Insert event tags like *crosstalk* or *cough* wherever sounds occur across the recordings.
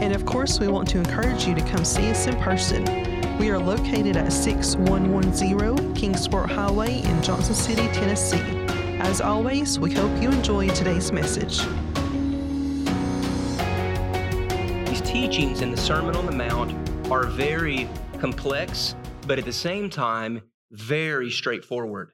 And of course, we want to encourage you to come see us in person. We are located at 6110 Kingsport Highway in Johnson City, Tennessee. As always, we hope you enjoy today's message. These teachings in the Sermon on the Mount are very complex, but at the same time, very straightforward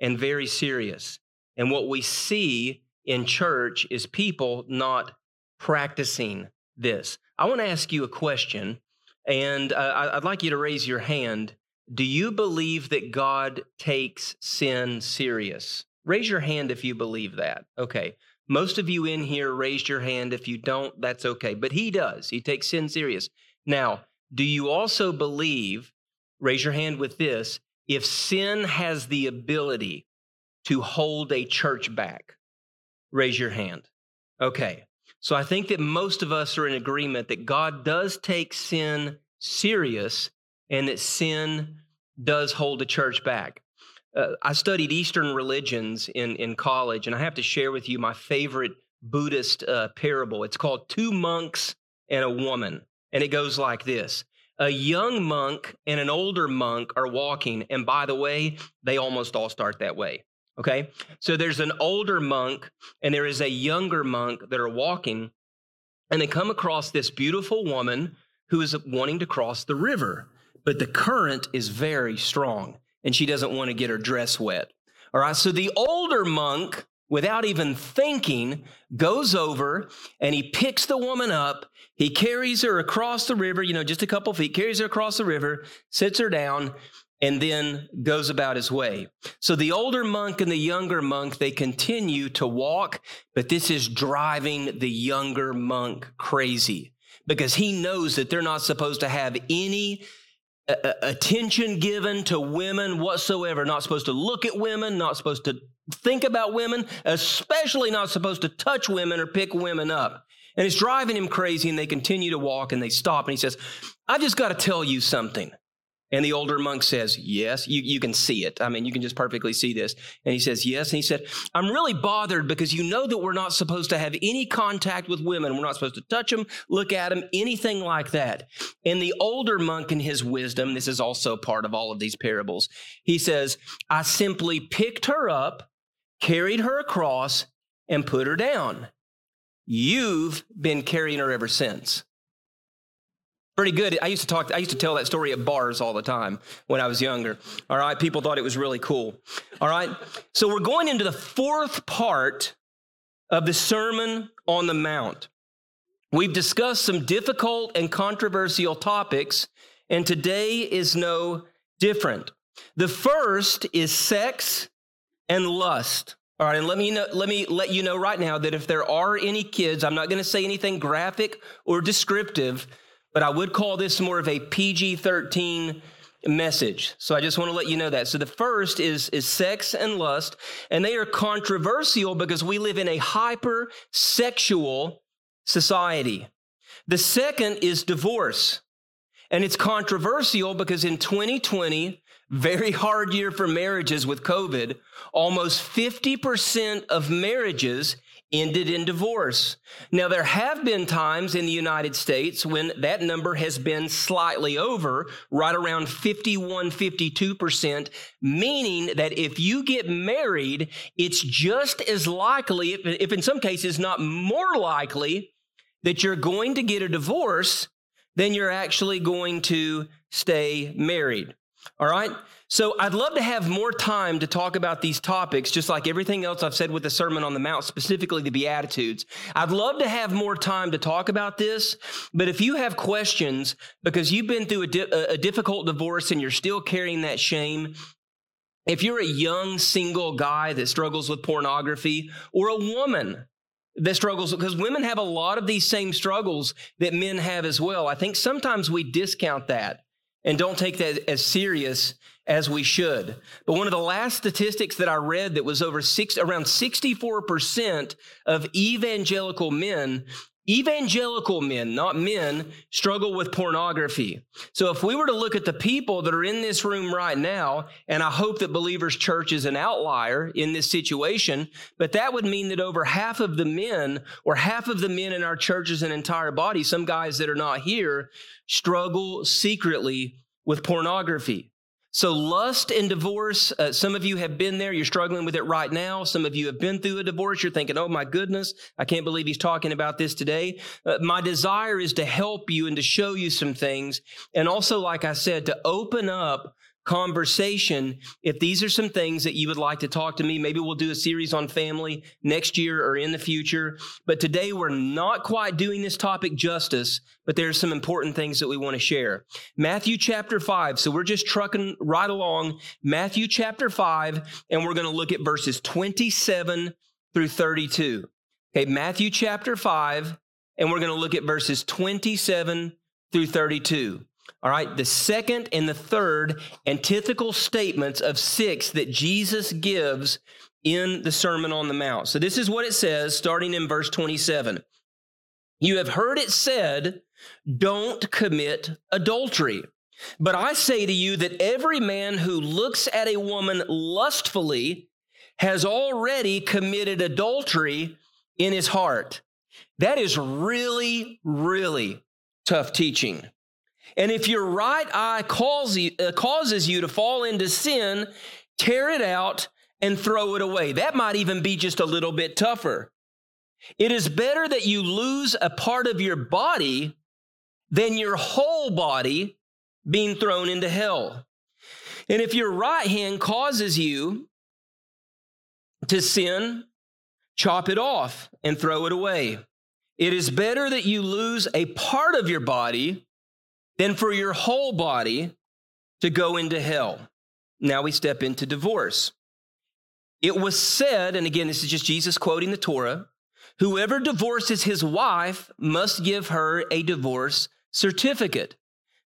and very serious. And what we see in church is people not practicing this. I want to ask you a question, and uh, I'd like you to raise your hand. Do you believe that God takes sin serious? Raise your hand if you believe that. Okay. Most of you in here raised your hand. If you don't, that's okay. But He does. He takes sin serious. Now, do you also believe, raise your hand with this, if sin has the ability to hold a church back? Raise your hand. Okay. So I think that most of us are in agreement that God does take sin serious and that sin does hold the church back. Uh, I studied Eastern religions in, in college, and I have to share with you my favorite Buddhist uh, parable. It's called Two Monks and a Woman. And it goes like this A young monk and an older monk are walking. And by the way, they almost all start that way. Okay. So there's an older monk and there is a younger monk that are walking. And they come across this beautiful woman who is wanting to cross the river, but the current is very strong and she doesn't want to get her dress wet. All right. So the older monk, without even thinking, goes over and he picks the woman up. He carries her across the river, you know, just a couple feet, carries her across the river, sits her down, and then goes about his way. So the older monk and the younger monk, they continue to walk, but this is driving the younger monk crazy because he knows that they're not supposed to have any uh, attention given to women whatsoever, not supposed to look at women, not supposed to think about women, especially not supposed to touch women or pick women up. And it's driving him crazy, and they continue to walk and they stop. And he says, I've just got to tell you something. And the older monk says, Yes, you, you can see it. I mean, you can just perfectly see this. And he says, Yes. And he said, I'm really bothered because you know that we're not supposed to have any contact with women. We're not supposed to touch them, look at them, anything like that. And the older monk, in his wisdom, this is also part of all of these parables, he says, I simply picked her up, carried her across, and put her down. You've been carrying her ever since. Pretty good. I used to talk, I used to tell that story at bars all the time when I was younger. All right. People thought it was really cool. All right. So we're going into the fourth part of the Sermon on the Mount. We've discussed some difficult and controversial topics, and today is no different. The first is sex and lust. All right, and let me know, let me let you know right now that if there are any kids, I'm not going to say anything graphic or descriptive but I would call this more of a PG 13 message. So I just want to let you know that. So the first is, is sex and lust, and they are controversial because we live in a hyper sexual society. The second is divorce. And it's controversial because in 2020, very hard year for marriages with COVID, almost 50% of marriages ended in divorce. Now, there have been times in the United States when that number has been slightly over, right around 51, 52%, meaning that if you get married, it's just as likely, if in some cases not more likely, that you're going to get a divorce than you're actually going to stay married. All right? So I'd love to have more time to talk about these topics, just like everything else I've said with the Sermon on the Mount, specifically the Beatitudes. I'd love to have more time to talk about this, but if you have questions because you've been through a, di- a difficult divorce and you're still carrying that shame, if you're a young single guy that struggles with pornography or a woman that struggles because women have a lot of these same struggles that men have as well. I think sometimes we discount that and don't take that as serious as we should. But one of the last statistics that I read that was over six, around 64% of evangelical men Evangelical men, not men, struggle with pornography. So if we were to look at the people that are in this room right now, and I hope that Believers Church is an outlier in this situation, but that would mean that over half of the men or half of the men in our church as an entire body, some guys that are not here, struggle secretly with pornography. So, lust and divorce, uh, some of you have been there. You're struggling with it right now. Some of you have been through a divorce. You're thinking, oh my goodness, I can't believe he's talking about this today. Uh, my desire is to help you and to show you some things. And also, like I said, to open up conversation. If these are some things that you would like to talk to me, maybe we'll do a series on family next year or in the future. But today we're not quite doing this topic justice, but there are some important things that we want to share. Matthew chapter 5. So we're just trucking right along. Matthew chapter 5, and we're going to look at verses 27 through 32. Okay, Matthew chapter 5, and we're going to look at verses 27 through 32. All right, the second and the third antithetical statements of six that Jesus gives in the Sermon on the Mount. So, this is what it says starting in verse 27. You have heard it said, don't commit adultery. But I say to you that every man who looks at a woman lustfully has already committed adultery in his heart. That is really, really tough teaching. And if your right eye uh, causes you to fall into sin, tear it out and throw it away. That might even be just a little bit tougher. It is better that you lose a part of your body than your whole body being thrown into hell. And if your right hand causes you to sin, chop it off and throw it away. It is better that you lose a part of your body than for your whole body to go into hell. Now we step into divorce. It was said, and again, this is just Jesus quoting the Torah whoever divorces his wife must give her a divorce certificate.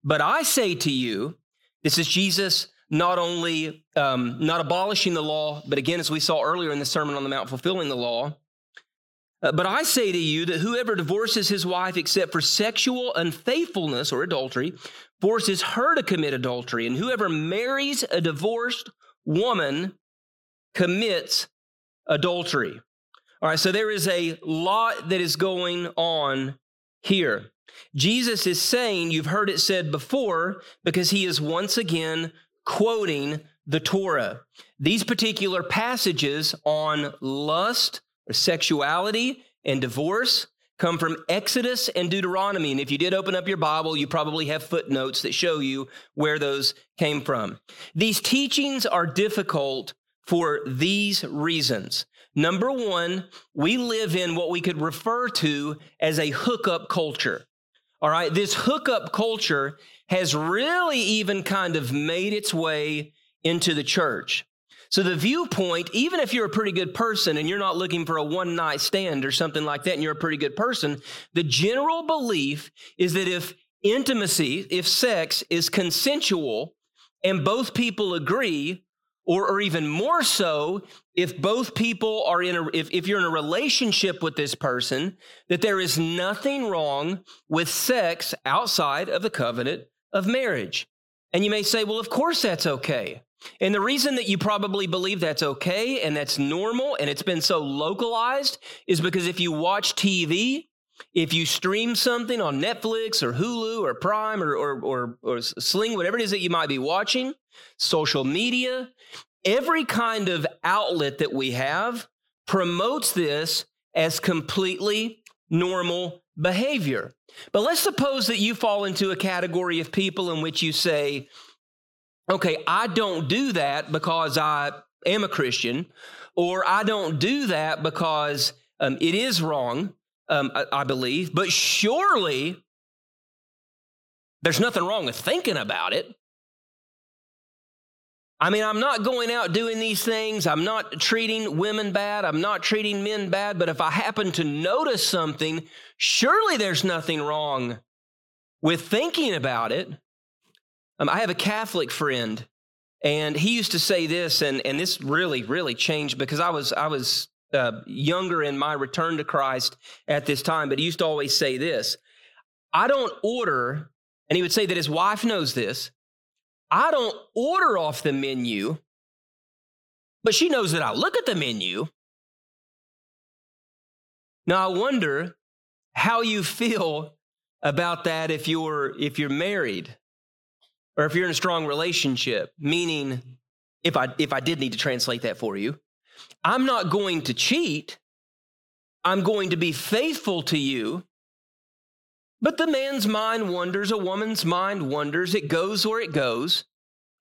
But I say to you, this is Jesus not only um, not abolishing the law, but again, as we saw earlier in the Sermon on the Mount, fulfilling the law. Uh, but I say to you that whoever divorces his wife except for sexual unfaithfulness or adultery forces her to commit adultery. And whoever marries a divorced woman commits adultery. All right, so there is a lot that is going on here. Jesus is saying, you've heard it said before, because he is once again quoting the Torah. These particular passages on lust, sexuality and divorce come from Exodus and Deuteronomy. And if you did open up your Bible, you probably have footnotes that show you where those came from. These teachings are difficult for these reasons. Number one, we live in what we could refer to as a hookup culture. All right, this hookup culture has really even kind of made its way into the church. So the viewpoint, even if you're a pretty good person and you're not looking for a one night stand or something like that, and you're a pretty good person, the general belief is that if intimacy, if sex is consensual and both people agree, or, or even more so, if both people are in a, if, if you're in a relationship with this person, that there is nothing wrong with sex outside of the covenant of marriage. And you may say, well, of course that's okay. And the reason that you probably believe that's okay and that's normal and it's been so localized is because if you watch TV, if you stream something on Netflix or Hulu or Prime or, or, or, or Sling, whatever it is that you might be watching, social media, every kind of outlet that we have promotes this as completely normal behavior. But let's suppose that you fall into a category of people in which you say, okay, I don't do that because I am a Christian, or I don't do that because um, it is wrong, um, I, I believe, but surely there's nothing wrong with thinking about it. I mean, I'm not going out doing these things. I'm not treating women bad. I'm not treating men bad. But if I happen to notice something, surely there's nothing wrong with thinking about it. Um, I have a Catholic friend, and he used to say this, and, and this really, really changed because I was, I was uh, younger in my return to Christ at this time, but he used to always say this I don't order, and he would say that his wife knows this I don't order off the menu, but she knows that I look at the menu. Now I wonder how you feel about that if you're if you're married or if you're in a strong relationship, meaning if I if I did need to translate that for you, I'm not going to cheat. I'm going to be faithful to you. But the man's mind wanders, a woman's mind wanders, it goes where it goes.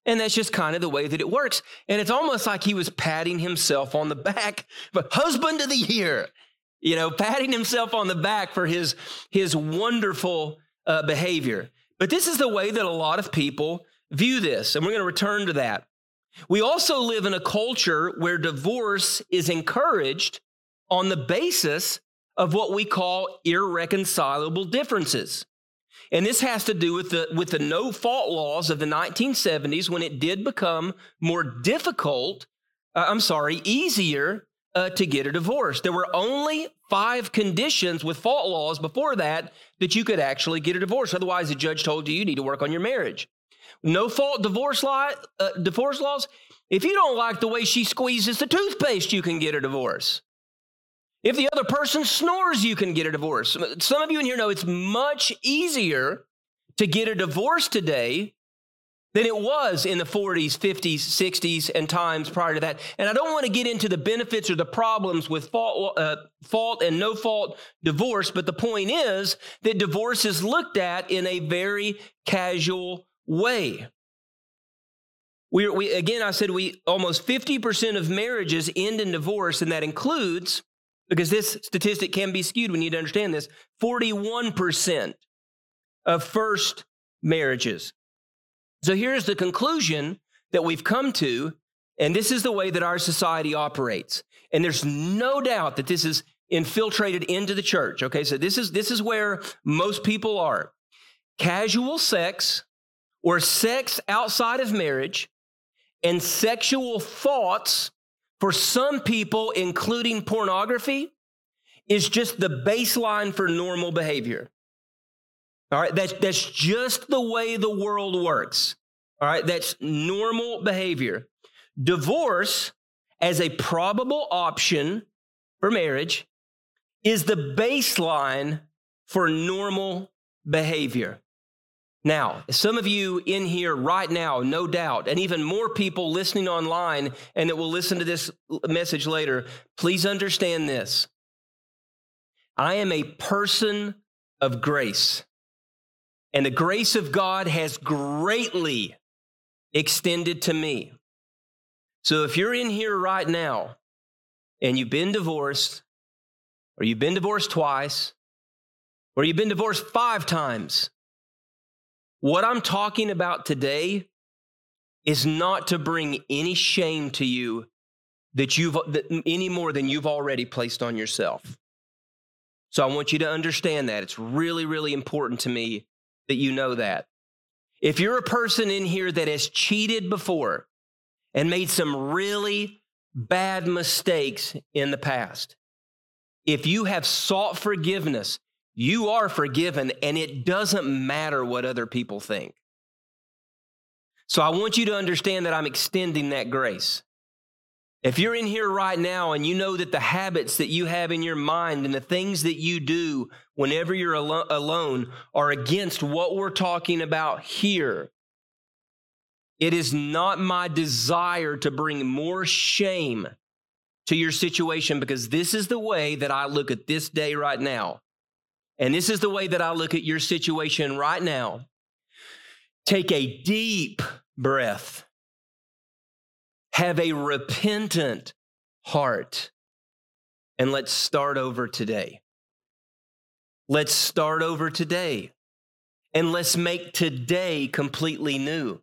And that's just kind of the way that it works. And it's almost like he was patting himself on the back, but husband of the year, you know, patting himself on the back for his, his wonderful uh, behavior. But this is the way that a lot of people view this. And we're going to return to that. We also live in a culture where divorce is encouraged on the basis of what we call irreconcilable differences. And this has to do with the, with the no fault laws of the 1970s when it did become more difficult, uh, I'm sorry, easier uh, to get a divorce. There were only five conditions with fault laws before that that you could actually get a divorce. Otherwise, the judge told you you need to work on your marriage. No fault divorce, law, uh, divorce laws. If you don't like the way she squeezes the toothpaste, you can get a divorce. If the other person snores, you can get a divorce. Some of you in here know it's much easier to get a divorce today than it was in the 40s, 50s, 60s, and times prior to that. And I don't want to get into the benefits or the problems with fault, uh, fault and no fault divorce, but the point is that divorce is looked at in a very casual way. We, we again, I said we almost 50% of marriages end in divorce, and that includes because this statistic can be skewed. We need to understand this 41% of first marriages. So here's the conclusion that we've come to, and this is the way that our society operates. And there's no doubt that this is infiltrated into the church. Okay, so this is this is where most people are. Casual sex or sex outside of marriage and sexual thoughts for some people, including pornography, is just the baseline for normal behavior. All right, that's, that's just the way the world works. All right, that's normal behavior. Divorce, as a probable option for marriage, is the baseline for normal behavior. Now, some of you in here right now, no doubt, and even more people listening online and that will listen to this message later, please understand this. I am a person of grace, and the grace of God has greatly extended to me. So if you're in here right now and you've been divorced, or you've been divorced twice, or you've been divorced five times, what I'm talking about today is not to bring any shame to you that you've that any more than you've already placed on yourself. So I want you to understand that. It's really, really important to me that you know that. If you're a person in here that has cheated before and made some really bad mistakes in the past, if you have sought forgiveness you are forgiven, and it doesn't matter what other people think. So I want you to understand that I'm extending that grace. If you're in here right now and you know that the habits that you have in your mind and the things that you do whenever you're alo- alone are against what we're talking about here, it is not my desire to bring more shame to your situation because this is the way that I look at this day right now. And this is the way that I look at your situation right now. Take a deep breath. Have a repentant heart. And let's start over today. Let's start over today. And let's make today completely new.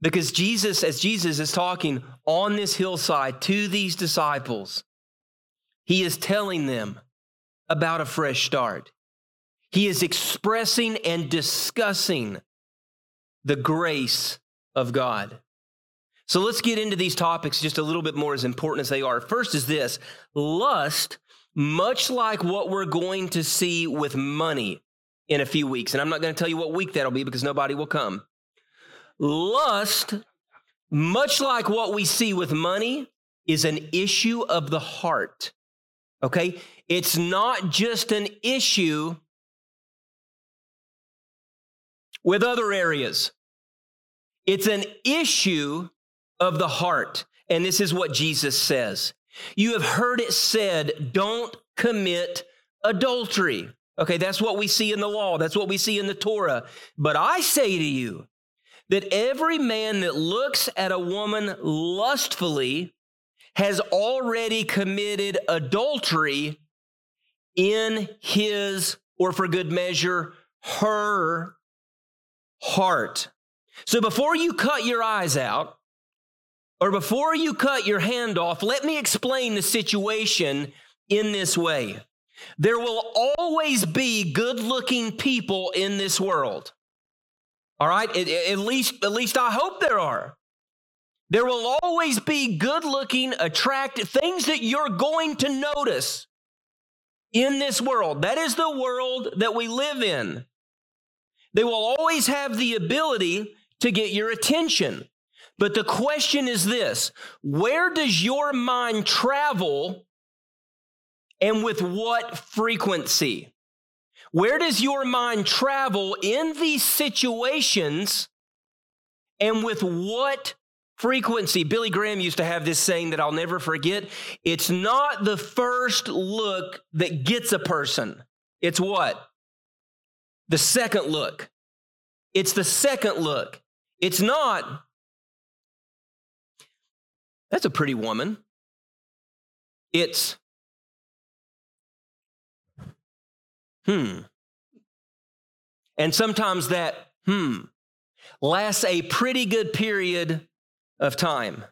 Because Jesus, as Jesus is talking on this hillside to these disciples, he is telling them about a fresh start. He is expressing and discussing the grace of God. So let's get into these topics just a little bit more as important as they are. First is this lust, much like what we're going to see with money in a few weeks. And I'm not going to tell you what week that'll be because nobody will come. Lust, much like what we see with money, is an issue of the heart. Okay? It's not just an issue with other areas. It's an issue of the heart. And this is what Jesus says. You have heard it said, don't commit adultery. Okay, that's what we see in the law. That's what we see in the Torah. But I say to you that every man that looks at a woman lustfully has already committed adultery in his, or for good measure, her heart. So before you cut your eyes out, or before you cut your hand off, let me explain the situation in this way. There will always be good looking people in this world. All right? At, at, least, at least I hope there are. There will always be good looking, attractive things that you're going to notice in this world. That is the world that we live in. They will always have the ability to get your attention. But the question is this where does your mind travel and with what frequency? Where does your mind travel in these situations and with what frequency? Billy Graham used to have this saying that I'll never forget. It's not the first look that gets a person, it's what? The second look. It's the second look. It's not that's a pretty woman. It's, hmm. And sometimes that, hmm, lasts a pretty good period of time.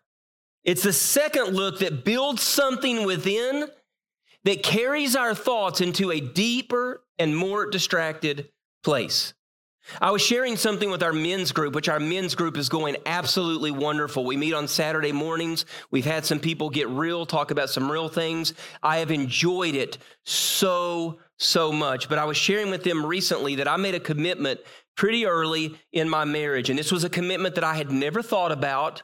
It's the second look that builds something within that carries our thoughts into a deeper and more distracted place. I was sharing something with our men's group, which our men's group is going absolutely wonderful. We meet on Saturday mornings. We've had some people get real, talk about some real things. I have enjoyed it so, so much. But I was sharing with them recently that I made a commitment pretty early in my marriage. And this was a commitment that I had never thought about.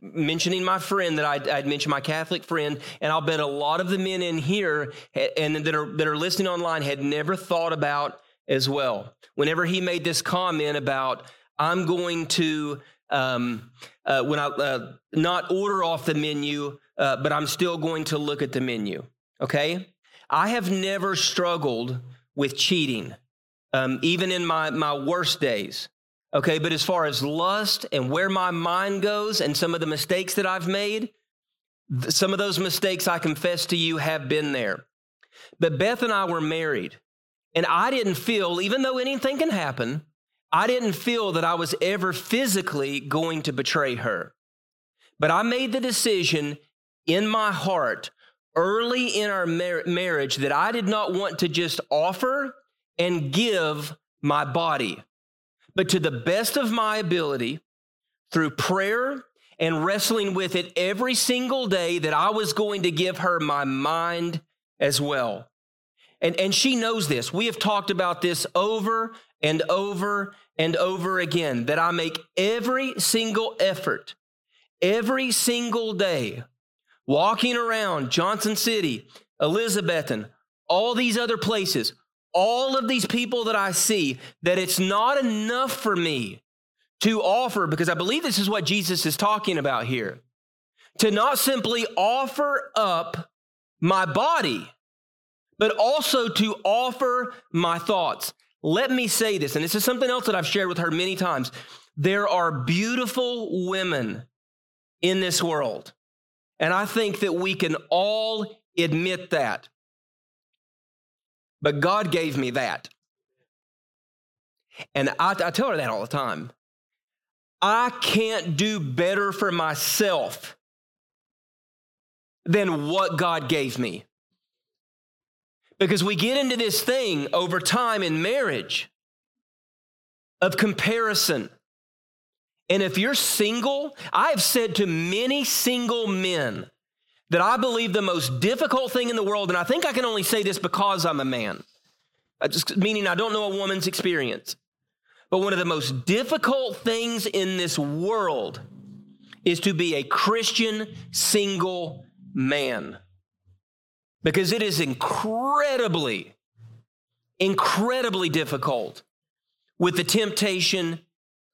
mentioning my friend that I'd, I'd, mentioned, my Catholic friend, and I'll bet a lot of the men in here and that are that are listening online had never thought about as well. Whenever he made this comment about, I'm going to, um, uh, when I uh, not order off the menu, uh, but I'm still going to look at the menu. Okay, I have never struggled with cheating, um, even in my my worst days. Okay, but as far as lust and where my mind goes, and some of the mistakes that I've made, some of those mistakes I confess to you have been there. But Beth and I were married and I didn't feel, even though anything can happen, I didn't feel that I was ever physically going to betray her. But I made the decision in my heart early in our mar- marriage that I did not want to just offer and give my body, but to the best of my ability, through prayer and wrestling with it every single day, that I was going to give her my mind as well. And, and she knows this. We have talked about this over and over and over again that I make every single effort, every single day, walking around Johnson City, Elizabethton, all these other places, all of these people that I see, that it's not enough for me to offer, because I believe this is what Jesus is talking about here, to not simply offer up my body but also to offer my thoughts. Let me say this, and this is something else that I've shared with her many times. There are beautiful women in this world. And I think that we can all admit that. But God gave me that. And I, I, tell her that all the time. I can't do better for myself than what God gave me. Because we get into this thing over time in marriage of comparison. And if you're single, I have said to many single men that I believe the most difficult thing in the world, and I think I can only say this because I'm a man, just meaning I don't know a woman's experience. But one of the most difficult things in this world is to be a Christian single man. Because it is incredibly, incredibly difficult with the temptation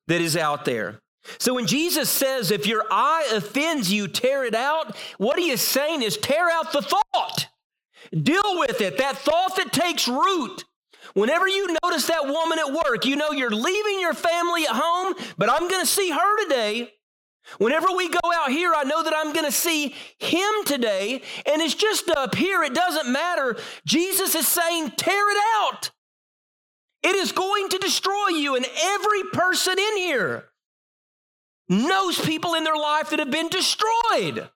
that is out there. So when Jesus says, if your eye offends you, tear it out, what he is saying is tear out the thought. Deal with it, that thought that takes root. Whenever you notice that woman at work, you know you're leaving your family at home, but I'm going to see her today. Whenever we go out here, I know that I'm going to see him today, and it's just up here. It doesn't matter. Jesus is saying, tear it out. It is going to destroy you, and every person in here knows people in their life that have been destroyed,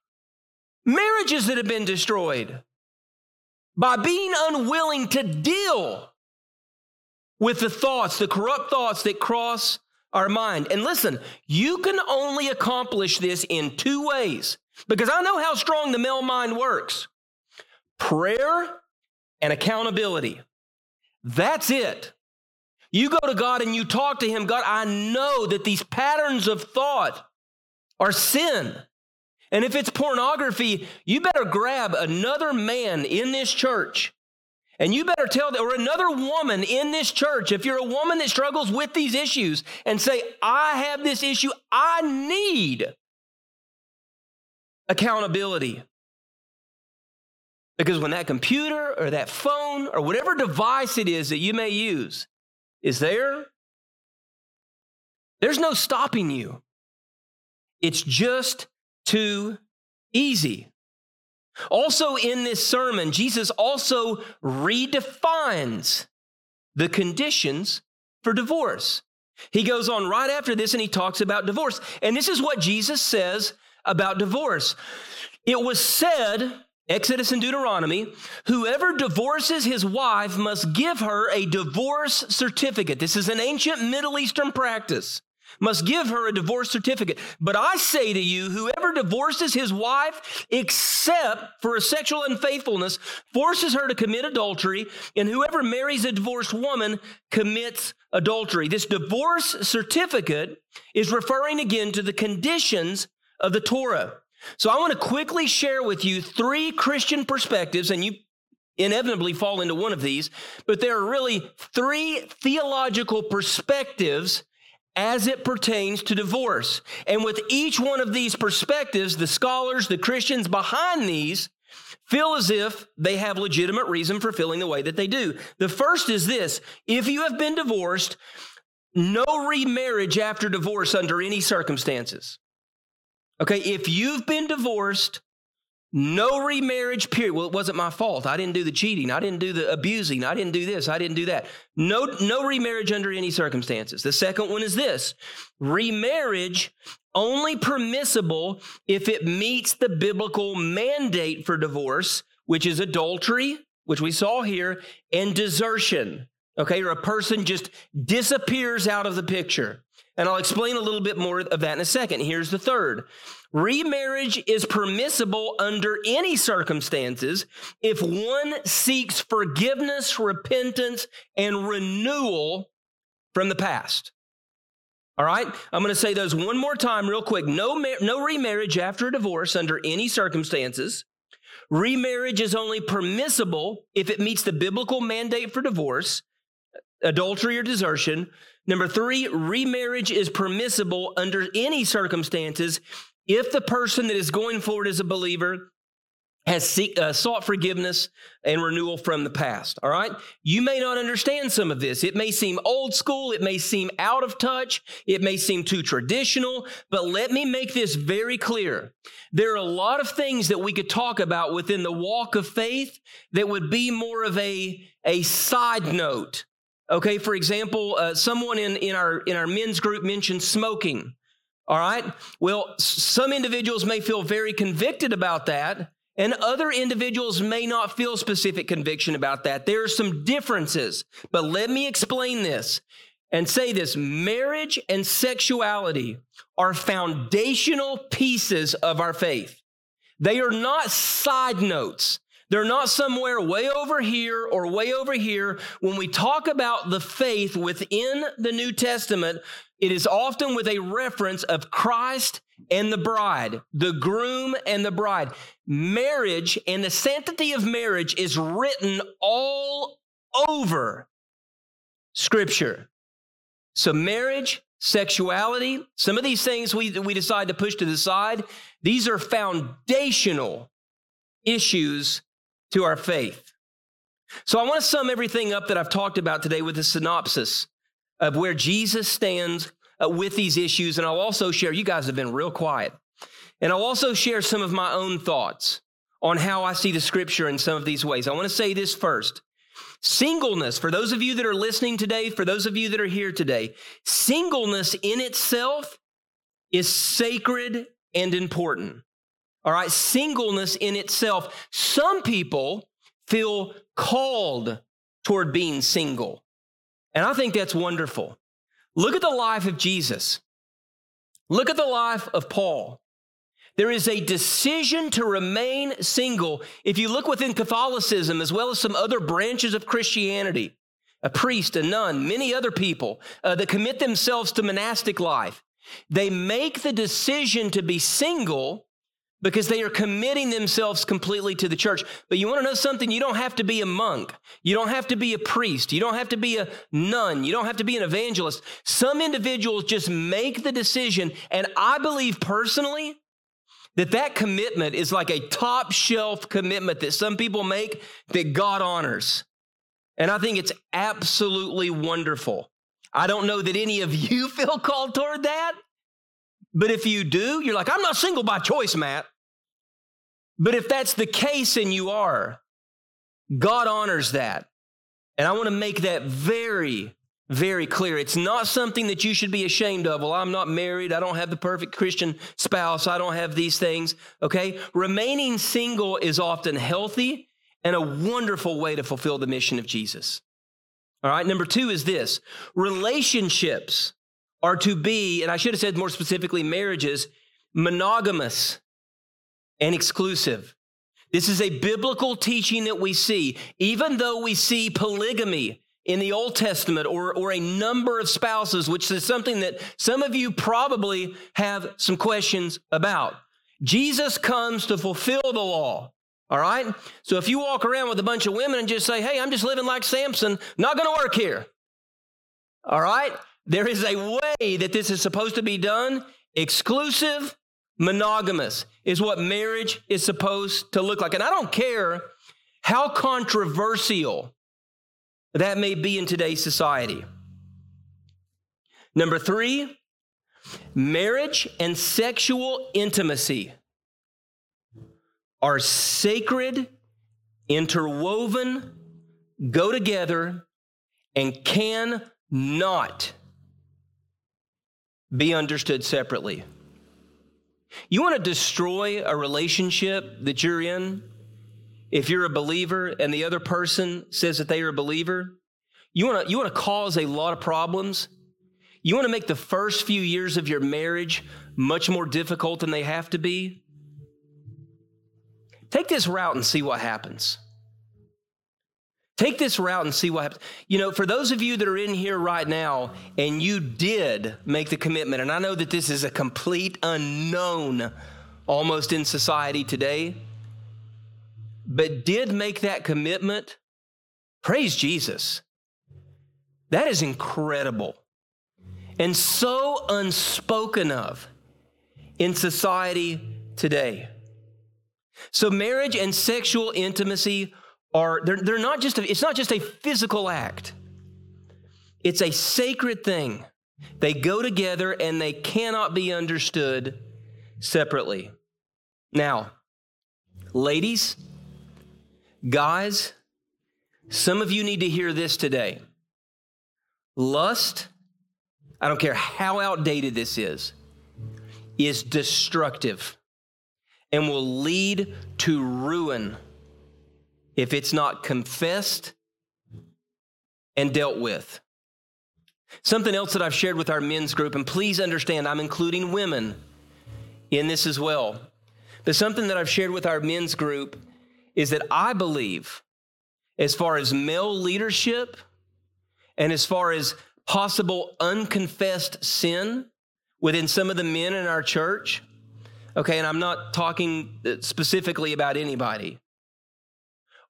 marriages that have been destroyed by being unwilling to deal with the thoughts, the corrupt thoughts that cross our mind. And listen, you can only accomplish this in two ways because I know how strong the male mind works prayer and accountability. That's it. You go to God and you talk to Him God, I know that these patterns of thought are sin. And if it's pornography, you better grab another man in this church and you better tell or another woman in this church, if you're a woman that struggles with these issues, and say, I have this issue, I need accountability. Because when that computer or that phone or whatever device it is that you may use is there, there's no stopping you. It's just too easy. Also, in this sermon, Jesus also redefines the conditions for divorce. He goes on right after this and he talks about divorce. And this is what Jesus says about divorce. It was said, Exodus and Deuteronomy, whoever divorces his wife must give her a divorce certificate. This is an ancient Middle Eastern practice must give her a divorce certificate. But I say to you, whoever divorces his wife except for a sexual unfaithfulness forces her to commit adultery, and whoever marries a divorced woman commits adultery. This divorce certificate is referring again to the conditions of the Torah. So I want to quickly share with you three Christian perspectives, and you inevitably fall into one of these, but there are really three theological perspectives as it pertains to divorce. And with each one of these perspectives, the scholars, the Christians behind these, feel as if they have legitimate reason for feeling the way that they do. The first is this if you have been divorced, no remarriage after divorce under any circumstances. Okay, if you've been divorced, no remarriage period. Well, it wasn't my fault. I didn't do the cheating. I didn't do the abusing. I didn't do this. I didn't do that. No, no remarriage under any circumstances. The second one is this remarriage only permissible if it meets the biblical mandate for divorce, which is adultery, which we saw here, and desertion. Okay, or a person just disappears out of the picture. And I'll explain a little bit more of that in a second. Here's the third remarriage is permissible under any circumstances if one seeks forgiveness, repentance, and renewal from the past. All right, I'm going to say those one more time, real quick. No, no remarriage after a divorce under any circumstances. Remarriage is only permissible if it meets the biblical mandate for divorce, adultery, or desertion. Number three, remarriage is permissible under any circumstances if the person that is going forward as a believer has seek, uh, sought forgiveness and renewal from the past. All right. You may not understand some of this. It may seem old school. It may seem out of touch. It may seem too traditional. But let me make this very clear. There are a lot of things that we could talk about within the walk of faith that would be more of a, a side note Okay, for example, uh, someone in, in, our, in our men's group mentioned smoking. All right, well, some individuals may feel very convicted about that, and other individuals may not feel specific conviction about that. There are some differences, but let me explain this. and say this marriage and sexuality are foundational pieces of our faith. They are not side notes. They're not somewhere way over here or way over here. When we talk about the faith within the New Testament, it is often with a reference of Christ and the bride, the groom and the bride. Marriage and the sanctity of marriage is written all over Scripture. So, marriage, sexuality, some of these things we, we decide to push to the side, these are foundational issues to our faith. So, I want to sum everything up that I've talked about today with a synopsis of where Jesus stands uh, with these issues. And I'll also share, you guys have been real quiet. And I'll also share some of my own thoughts on how I see the scripture in some of these ways. I want to say this first. Singleness, for those of you that are listening today, for those of you that are here today, singleness in itself is sacred and important. All right, singleness in itself. Some people feel called toward being single. And I think that's wonderful. Look at the life of Jesus. Look at the life of Paul. There is a decision to remain single. If you look within Catholicism, as well as some other branches of Christianity, a priest, a nun, many other people uh, that commit themselves to monastic life, they make the decision to be single because they are committing themselves completely to the church. But you want to know something? You don't have to be a monk. You don't have to be a priest. You don't have to be a nun. You don't have to be an evangelist. Some individuals just make the decision. And I believe personally that that commitment is like a top shelf commitment that some people make that God honors. And I think it's absolutely wonderful. I don't know that any of you *laughs* feel called toward that. But if you do, you're like, I'm not single by choice, Matt. But if that's the case and you are, God honors that. And I want to make that very, very clear. It's not something that you should be ashamed of. Well, I'm not married. I don't have the perfect Christian spouse. I don't have these things. Okay. Remaining single is often healthy and a wonderful way to fulfill the mission of Jesus. All right. Number two is this relationships are to be, and I should have said more specifically, marriages, monogamous and exclusive. This is a biblical teaching that we see. Even though we see polygamy in the Old Testament or, or a number of spouses, which is something that some of you probably have some questions about. Jesus comes to fulfill the law. All right? So if you walk around with a bunch of women and just say, hey, I'm just living like Samson, not going to work here. All right? There is a way that this is supposed to be done exclusive, monogamous is what marriage is supposed to look like. And I don't care how controversial that may be in today's society. Number three, marriage and sexual intimacy are sacred, interwoven, go together, and can not be understood separately. You want to destroy a relationship that you're in? If you're a believer and the other person says that they are a believer, you want to, you want to cause a lot of problems. You want to make the first few years of your marriage much more difficult than they have to be. Take this route and see what happens. Take this route and see what happens. You know, for those of you that are in here right now and you did make the commitment, and I know that this is a complete unknown almost in society today, but did make that commitment, praise Jesus. That is incredible and so unspoken of in society today. So, marriage and sexual intimacy are they're, they're not just a, it's not just a physical act. It's a sacred thing. They go together and they cannot be understood separately. Now ladies guys some of you need to hear this today. Lust i don't care how outdated this is is destructive and will lead to ruin if it's not confessed and dealt with. Something else that I've shared with our men's group, and please understand, I'm including women in this as well. But something that I've shared with our men's group is that I believe, as far as male leadership and as far as possible unconfessed sin within some of the men in our church, okay, and I'm not talking specifically about anybody,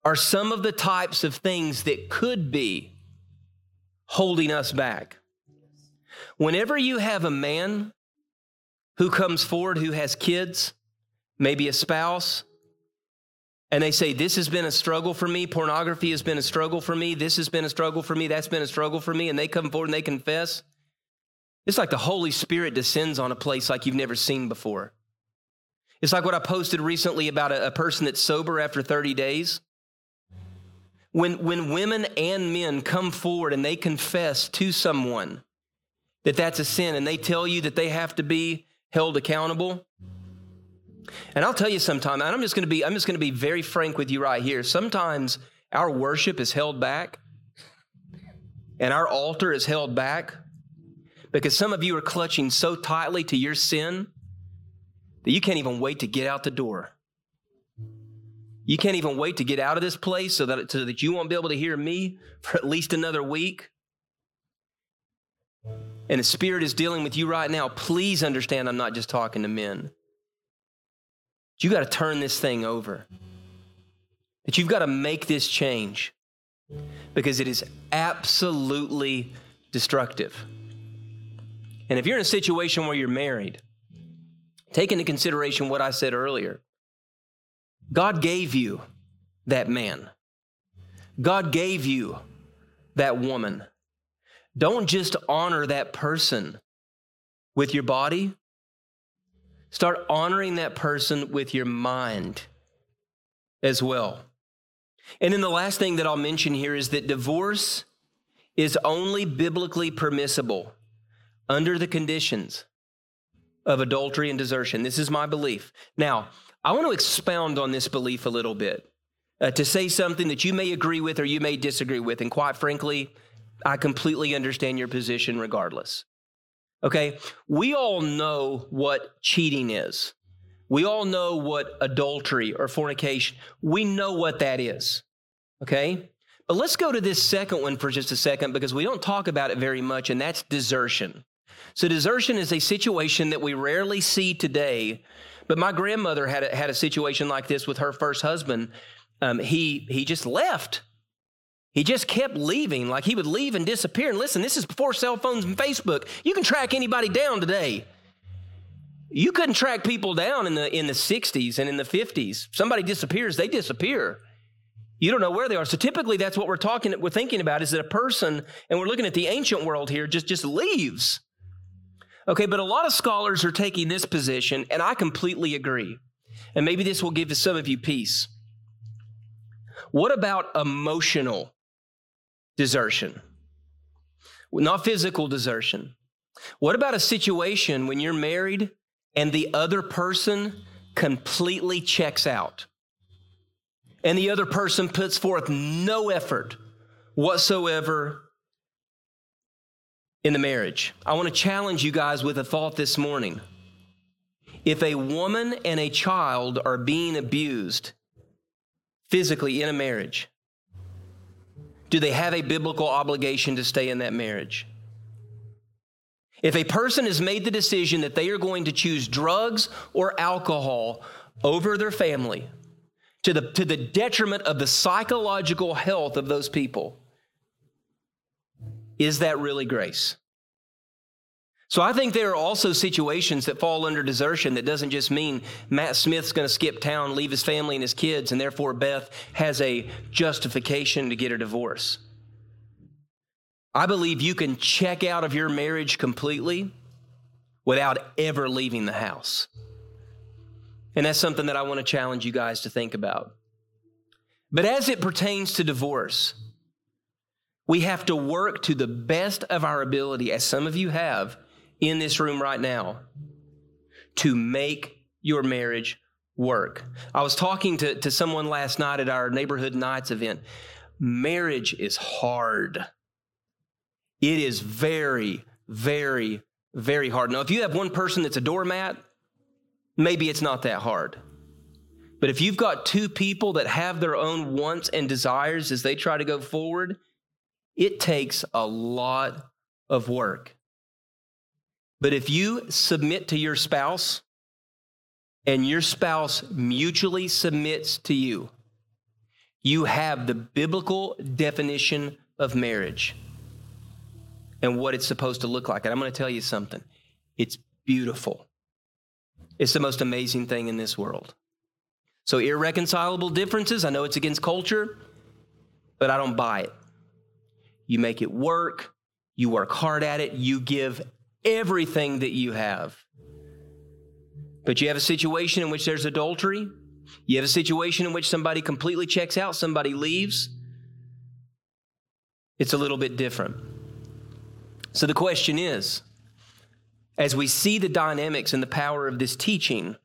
are some of the types of things that could be holding us back. Whenever you have a man who comes forward who has kids, maybe a spouse, and they say, This has been a struggle for me. Pornography has been a struggle for me. This has been a struggle for me. That's been a struggle for me. And they come forward and they confess. It's like the Holy Spirit descends on a place like you've never seen before. It's like what I posted recently about a, a person that's sober after 30 days. When, when women and men come forward and they confess to someone that that's a sin and they tell you that they have to be held accountable, and I'll tell you sometime, and I'm just going to be I'm just going to be very frank with you right here. Sometimes our worship is held back and our altar is held back because some of you are clutching so tightly to your sin that you can't even wait to get out the door. You can't even wait to get out of this place so that, so that you won't be able to hear me for at least another week. And the Spirit is dealing with you right now. Please understand, I'm not just talking to men. You got to turn this thing over. That you've got to make this change because it is absolutely destructive. And if you're in a situation where you're married, take into consideration what I said earlier. God gave you that man. God gave you that woman. Don't just honor that person with your body, Start honoring that person with your mind as well. And then the last thing that I'll mention here is that divorce is only biblically permissible under the conditions of adultery and desertion. This is my belief. Now, I want to expound on this belief a little bit uh, to say something that you may agree with or you may disagree with. And quite frankly, I completely understand your position regardless. Okay, we all know what cheating is. We all know what adultery or fornication, we know what that is. Okay? But let's go to this second one for just a second because we don't talk about it very much, and that's desertion. So, desertion is a situation that we rarely see today. But my grandmother had a, had a situation like this with her first husband. Um, he, he just left. He just kept leaving, like he would leave and disappear. And listen, this is before cell phones and Facebook. You can track anybody down today. You couldn't track people down in the in the 60s and in the 50s. Somebody disappears, they disappear. You don't know where they are. So typically that's what we're talking we're thinking about is that a person and we're looking at the ancient world here just just leaves. Okay, but a lot of scholars are taking this position and I completely agree. And maybe this will give some of you peace. What about emotional desertion, not physical desertion. What about a situation when you're married and the other person completely checks out? And the other person puts forth no effort whatsoever in the marriage. I want to challenge you guys with a thought this morning. If a woman and a child are being abused physically in a marriage, do they have a biblical obligation to stay in that marriage? If a person has made the decision that they are going to choose drugs or alcohol over their family to the, to the detriment of the psychological health of those people, is that really grace? So I think there are also situations that fall under desertion that doesn't just mean Matt Smith's going to skip town, leave his family and his kids, and therefore Beth has a justification to get a divorce. I believe you can check out of your marriage completely without ever leaving the house. And that's something that I want to challenge you guys to think about. But as it pertains to divorce, we have to work to the best of our ability, as some of you have in this room right now to make your marriage work. I was talking to, to someone last night at our neighborhood nights event. Marriage is hard. It is very, very, very hard. Now, if you have one person that's a doormat, maybe it's not that hard. But if you've got two people that have their own wants and desires as they try to go forward, it takes a lot of work. But if you submit to your spouse and your spouse mutually submits to you, you have the biblical definition of marriage and what it's supposed to look like. And I'm going to tell you something it's beautiful, it's the most amazing thing in this world. So, irreconcilable differences, I know it's against culture, but I don't buy it. You make it work, you work hard at it, you give everything that you have. But you have a situation in which there's adultery, you have a situation in which somebody completely checks out, somebody leaves. It's a little bit different. So the question is as we see the dynamics and the power of this teaching,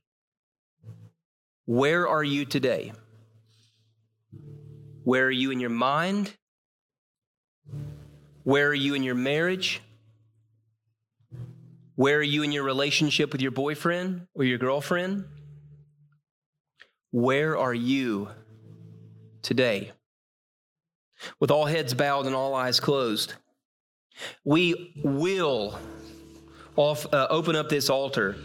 where are you today? Where are you in your mind? Where are you in your marriage? Where are you in your relationship with your boyfriend or your girlfriend? Where are you today? With all heads bowed and all eyes closed, we will off, uh, open up this altar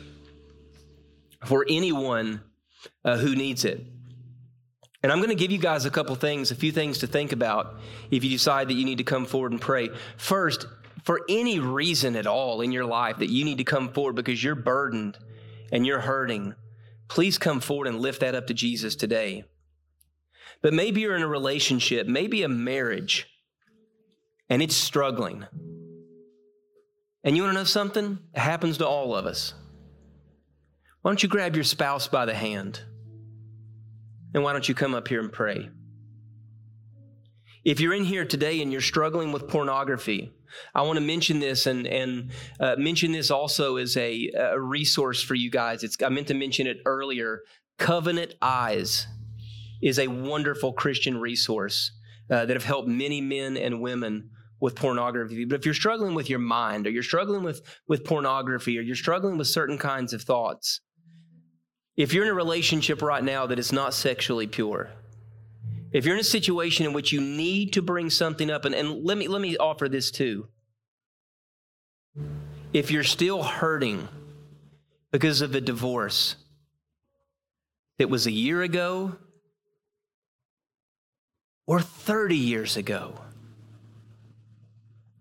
for anyone uh, who needs it. And I'm going to give you guys a couple things, a few things to think about if you decide that you need to come forward and pray. First, for any reason at all in your life that you need to come forward because you're burdened and you're hurting, please come forward and lift that up to Jesus today. But maybe you're in a relationship, maybe a marriage, and it's struggling. And you want to know something? It happens to all of us. Why don't you grab your spouse by the hand? And why don't you come up here and pray? If you're in here today and you're struggling with pornography, I want to mention this and, and uh, mention this also as a, a resource for you guys. It's, I meant to mention it earlier. Covenant Eyes is a wonderful Christian resource uh, that have helped many men and women with pornography. But if you're struggling with your mind or you're struggling with, with pornography or you're struggling with certain kinds of thoughts, if you're in a relationship right now that is not sexually pure, if you're in a situation in which you need to bring something up, and, and let me let me offer this too. If you're still hurting because of a divorce that was a year ago or 30 years ago,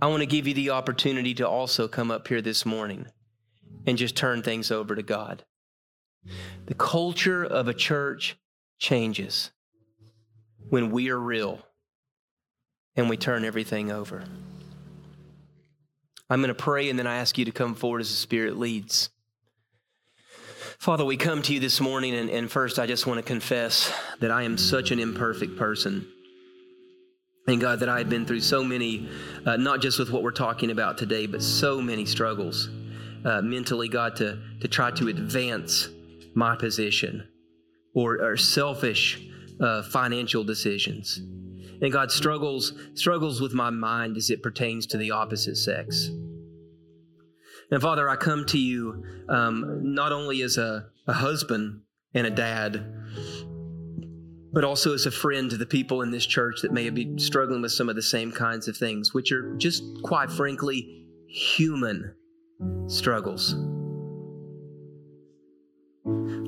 I want to give you the opportunity to also come up here this morning and just turn things over to God. The culture of a church changes when we are real and we turn everything over. I'm going to pray and then I ask you to come forward as the Spirit leads. Father, we come to you this morning, and, and first I just want to confess that I am such an imperfect person. And God, that I have been through so many, uh, not just with what we're talking about today, but so many struggles uh, mentally, God, to, to try to advance my position or, or selfish uh, financial decisions. And God struggles struggles with my mind as it pertains to the opposite sex. And Father, I come to you um, not only as a, a husband and a dad, but also as a friend to the people in this church that may be struggling with some of the same kinds of things, which are just quite frankly human struggles.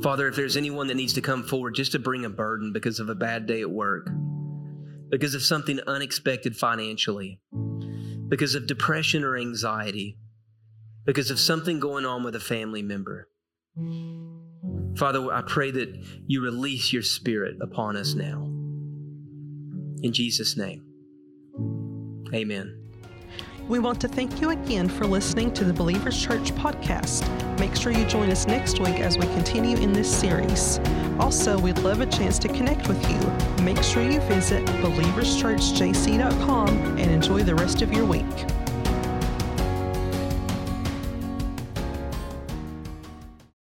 Father, if there's anyone that needs to come forward just to bring a burden because of a bad day at work, because of something unexpected financially, because of depression or anxiety, because of something going on with a family member, Father, I pray that you release your spirit upon us now. In Jesus' name, amen. We want to thank you again for listening to the Believers Church podcast. Make sure you join us next week as we continue in this series. Also, we'd love a chance to connect with you. Make sure you visit believerschurchjc.com and enjoy the rest of your week.